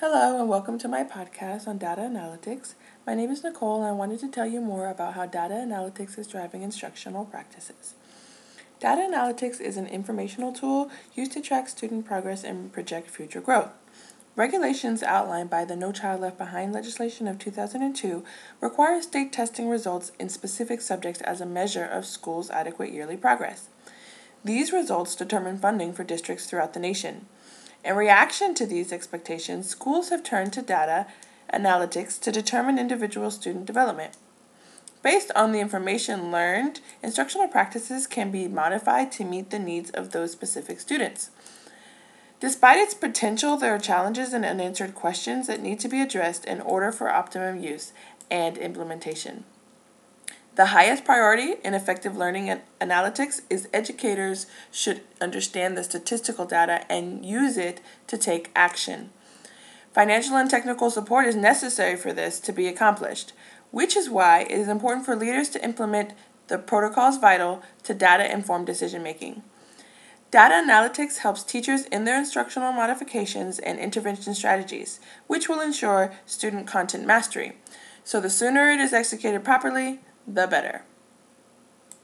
Hello, and welcome to my podcast on data analytics. My name is Nicole, and I wanted to tell you more about how data analytics is driving instructional practices. Data analytics is an informational tool used to track student progress and project future growth. Regulations outlined by the No Child Left Behind legislation of 2002 require state testing results in specific subjects as a measure of schools' adequate yearly progress. These results determine funding for districts throughout the nation. In reaction to these expectations, schools have turned to data analytics to determine individual student development. Based on the information learned, instructional practices can be modified to meet the needs of those specific students. Despite its potential, there are challenges and unanswered questions that need to be addressed in order for optimum use and implementation. The highest priority in effective learning analytics is educators should understand the statistical data and use it to take action. Financial and technical support is necessary for this to be accomplished, which is why it is important for leaders to implement the protocols vital to data informed decision making. Data analytics helps teachers in their instructional modifications and intervention strategies, which will ensure student content mastery. So, the sooner it is executed properly, the better.